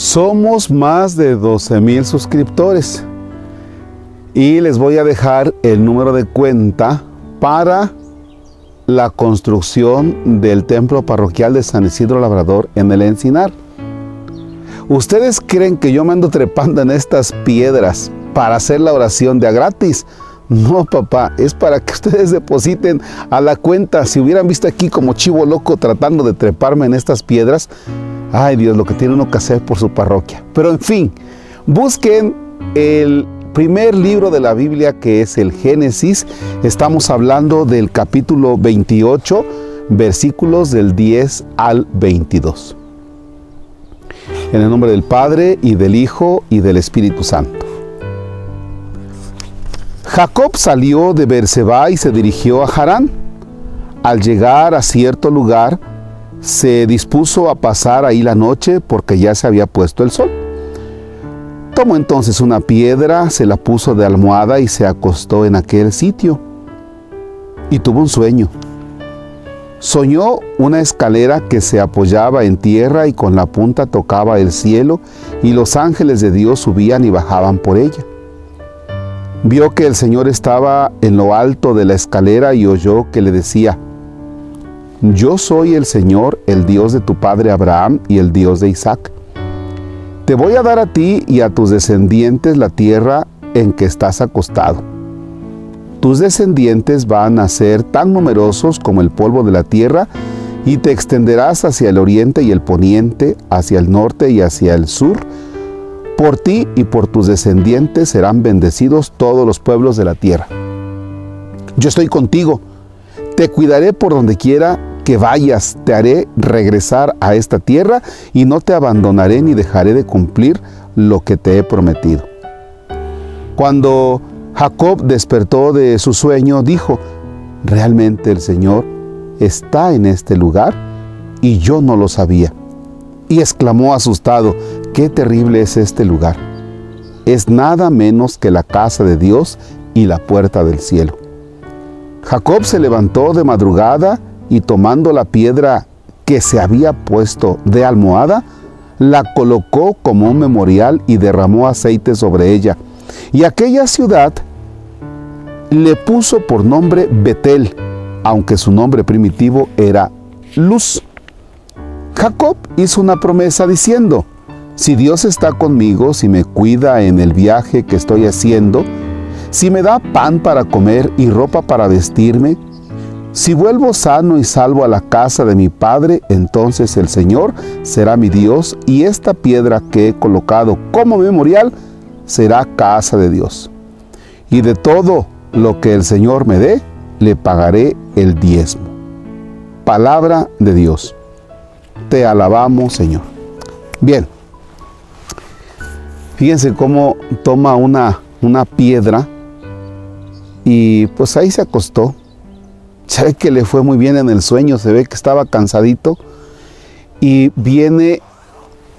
Somos más de 12 mil suscriptores y les voy a dejar el número de cuenta para la construcción del templo parroquial de San Isidro Labrador en el Encinar. ¿Ustedes creen que yo me ando trepando en estas piedras para hacer la oración de a gratis? No, papá, es para que ustedes depositen a la cuenta. Si hubieran visto aquí como chivo loco tratando de treparme en estas piedras, ay Dios, lo que tiene uno que hacer por su parroquia. Pero en fin, busquen el primer libro de la Biblia que es el Génesis. Estamos hablando del capítulo 28, versículos del 10 al 22. En el nombre del Padre y del Hijo y del Espíritu Santo. Jacob salió de Berseba y se dirigió a Harán. Al llegar a cierto lugar, se dispuso a pasar ahí la noche porque ya se había puesto el sol. Tomó entonces una piedra, se la puso de almohada y se acostó en aquel sitio. Y tuvo un sueño. Soñó una escalera que se apoyaba en tierra y con la punta tocaba el cielo y los ángeles de Dios subían y bajaban por ella. Vio que el Señor estaba en lo alto de la escalera y oyó que le decía, Yo soy el Señor, el Dios de tu padre Abraham y el Dios de Isaac. Te voy a dar a ti y a tus descendientes la tierra en que estás acostado. Tus descendientes van a ser tan numerosos como el polvo de la tierra y te extenderás hacia el oriente y el poniente, hacia el norte y hacia el sur, por ti y por tus descendientes serán bendecidos todos los pueblos de la tierra. Yo estoy contigo, te cuidaré por donde quiera que vayas, te haré regresar a esta tierra y no te abandonaré ni dejaré de cumplir lo que te he prometido. Cuando Jacob despertó de su sueño, dijo, realmente el Señor está en este lugar y yo no lo sabía. Y exclamó asustado, qué terrible es este lugar. Es nada menos que la casa de Dios y la puerta del cielo. Jacob se levantó de madrugada y tomando la piedra que se había puesto de almohada, la colocó como un memorial y derramó aceite sobre ella. Y aquella ciudad le puso por nombre Betel, aunque su nombre primitivo era Luz. Jacob hizo una promesa diciendo, si Dios está conmigo, si me cuida en el viaje que estoy haciendo, si me da pan para comer y ropa para vestirme, si vuelvo sano y salvo a la casa de mi Padre, entonces el Señor será mi Dios y esta piedra que he colocado como memorial será casa de Dios. Y de todo lo que el Señor me dé, le pagaré el diezmo. Palabra de Dios. Te alabamos, Señor. Bien. Fíjense cómo toma una, una piedra y pues ahí se acostó. Se ve que le fue muy bien en el sueño, se ve que estaba cansadito y viene,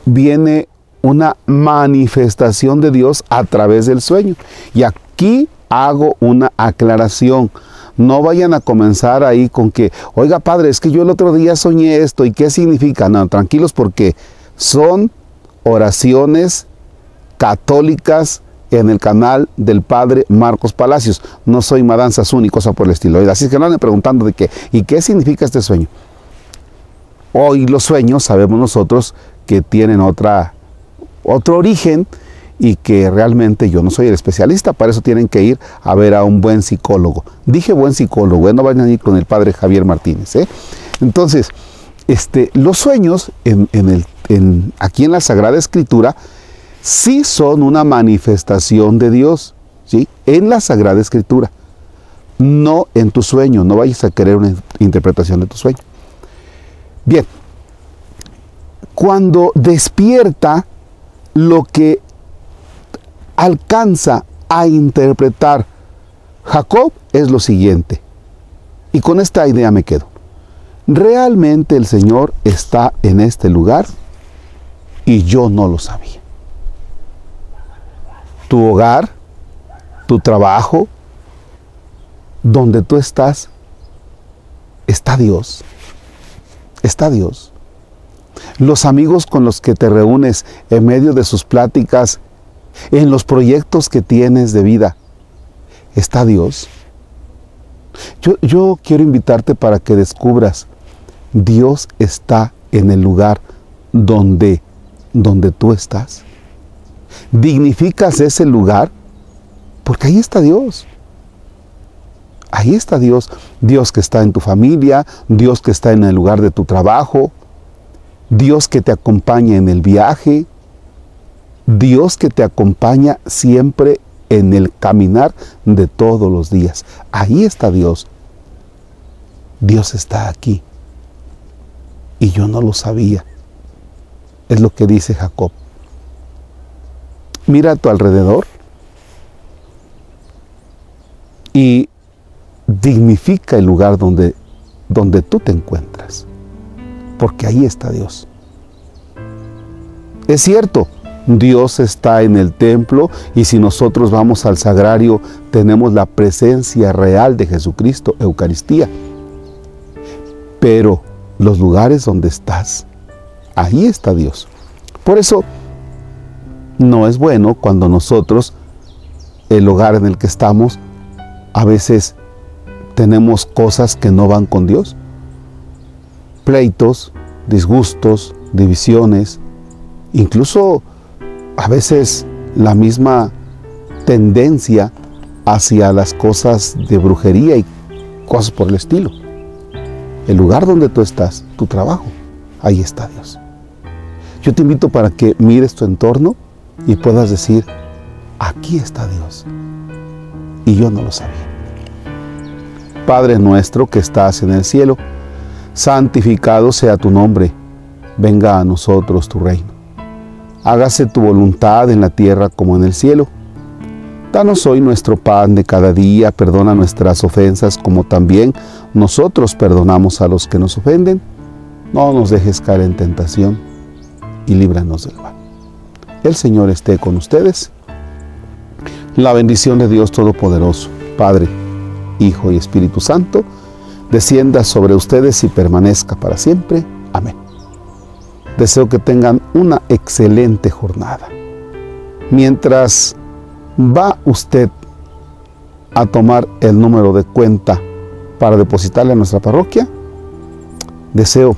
viene una manifestación de Dios a través del sueño. Y aquí hago una aclaración. No vayan a comenzar ahí con que, oiga padre, es que yo el otro día soñé esto y qué significa. No, tranquilos porque son oraciones católicas en el canal del padre Marcos Palacios. No soy Sassoon y cosa por el estilo. Así que no anden preguntando de qué. ¿Y qué significa este sueño? Hoy los sueños sabemos nosotros que tienen otra, otro origen y que realmente yo no soy el especialista, para eso tienen que ir a ver a un buen psicólogo. Dije buen psicólogo, ¿eh? no vayan a ir con el padre Javier Martínez. ¿eh? Entonces, este, los sueños aquí en la Sagrada Escritura sí son una manifestación de Dios, ¿sí? En la Sagrada Escritura. No en tu sueño, no vayas a querer una interpretación de tu sueño. Bien, cuando despierta lo que alcanza a interpretar Jacob es lo siguiente, y con esta idea me quedo. Realmente el Señor está en este lugar y yo no lo sabía tu hogar, tu trabajo, donde tú estás, está Dios. Está Dios. los amigos con los que te reúnes en medio de sus pláticas, en los proyectos que tienes de vida, ¿está Dios? Yo, quiero invitarte para que descubras, Dios está en el lugar donde, donde tú estás. Dignificas ese lugar porque ahí está Dios. Ahí está Dios. Dios que está en tu familia, Dios que está en el lugar de tu trabajo, Dios que te acompaña en el viaje, Dios que te acompaña siempre en el caminar de todos los días. Ahí está Dios. Dios está aquí. Y yo no lo sabía. Es lo que dice Jacob. Mira a tu alrededor y dignifica el lugar donde, donde tú te encuentras, porque ahí está Dios. Es cierto, Dios está en el templo y si nosotros vamos al sagrario tenemos la presencia real de Jesucristo, Eucaristía. Pero los lugares donde estás, ahí está Dios. Por eso no es bueno cuando nosotros, el lugar en el que estamos, a veces tenemos cosas que no van con Dios. Pleitos, disgustos, divisiones, incluso a veces la misma tendencia hacia las cosas de brujería y cosas por el estilo. El lugar donde tú estás, tu trabajo, ahí está Dios. Yo te invito para que mires tu entorno y puedas decir, aquí está Dios. Y yo no lo sabía. Padre nuestro que estás en el cielo, santificado sea tu nombre, venga a nosotros tu reino. Hágase tu voluntad en la tierra como en el cielo. Danos hoy nuestro pan de cada día, perdona nuestras ofensas como también nosotros perdonamos a los que nos ofenden. No nos dejes caer en tentación y líbranos del mal. El Señor esté con ustedes. La bendición de Dios Todopoderoso, Padre, Hijo y Espíritu Santo, descienda sobre ustedes y permanezca para siempre. Amén. Deseo que tengan una excelente jornada. Mientras va usted a tomar el número de cuenta para depositarle a nuestra parroquia, deseo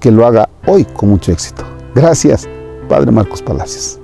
que lo haga hoy con mucho éxito. Gracias, Padre Marcos Palacios.